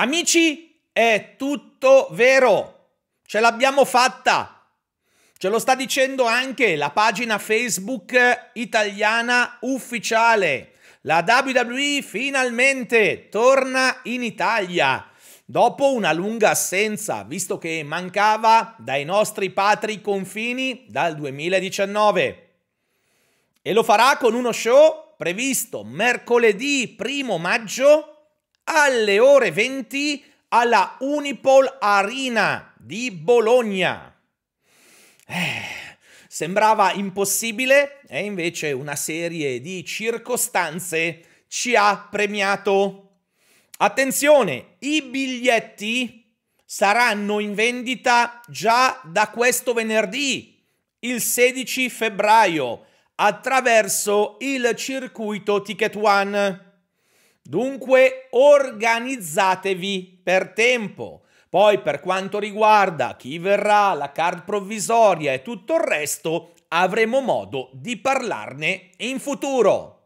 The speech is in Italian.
Amici, è tutto vero. Ce l'abbiamo fatta. Ce lo sta dicendo anche la pagina Facebook italiana ufficiale. La WWE finalmente torna in Italia dopo una lunga assenza, visto che mancava dai nostri patri confini dal 2019. E lo farà con uno show previsto mercoledì 1 maggio alle ore 20 alla Unipol Arena di Bologna. Eh, sembrava impossibile e invece una serie di circostanze ci ha premiato. Attenzione, i biglietti saranno in vendita già da questo venerdì, il 16 febbraio, attraverso il circuito Ticket One. Dunque organizzatevi per tempo. Poi per quanto riguarda chi verrà, la card provvisoria e tutto il resto, avremo modo di parlarne in futuro.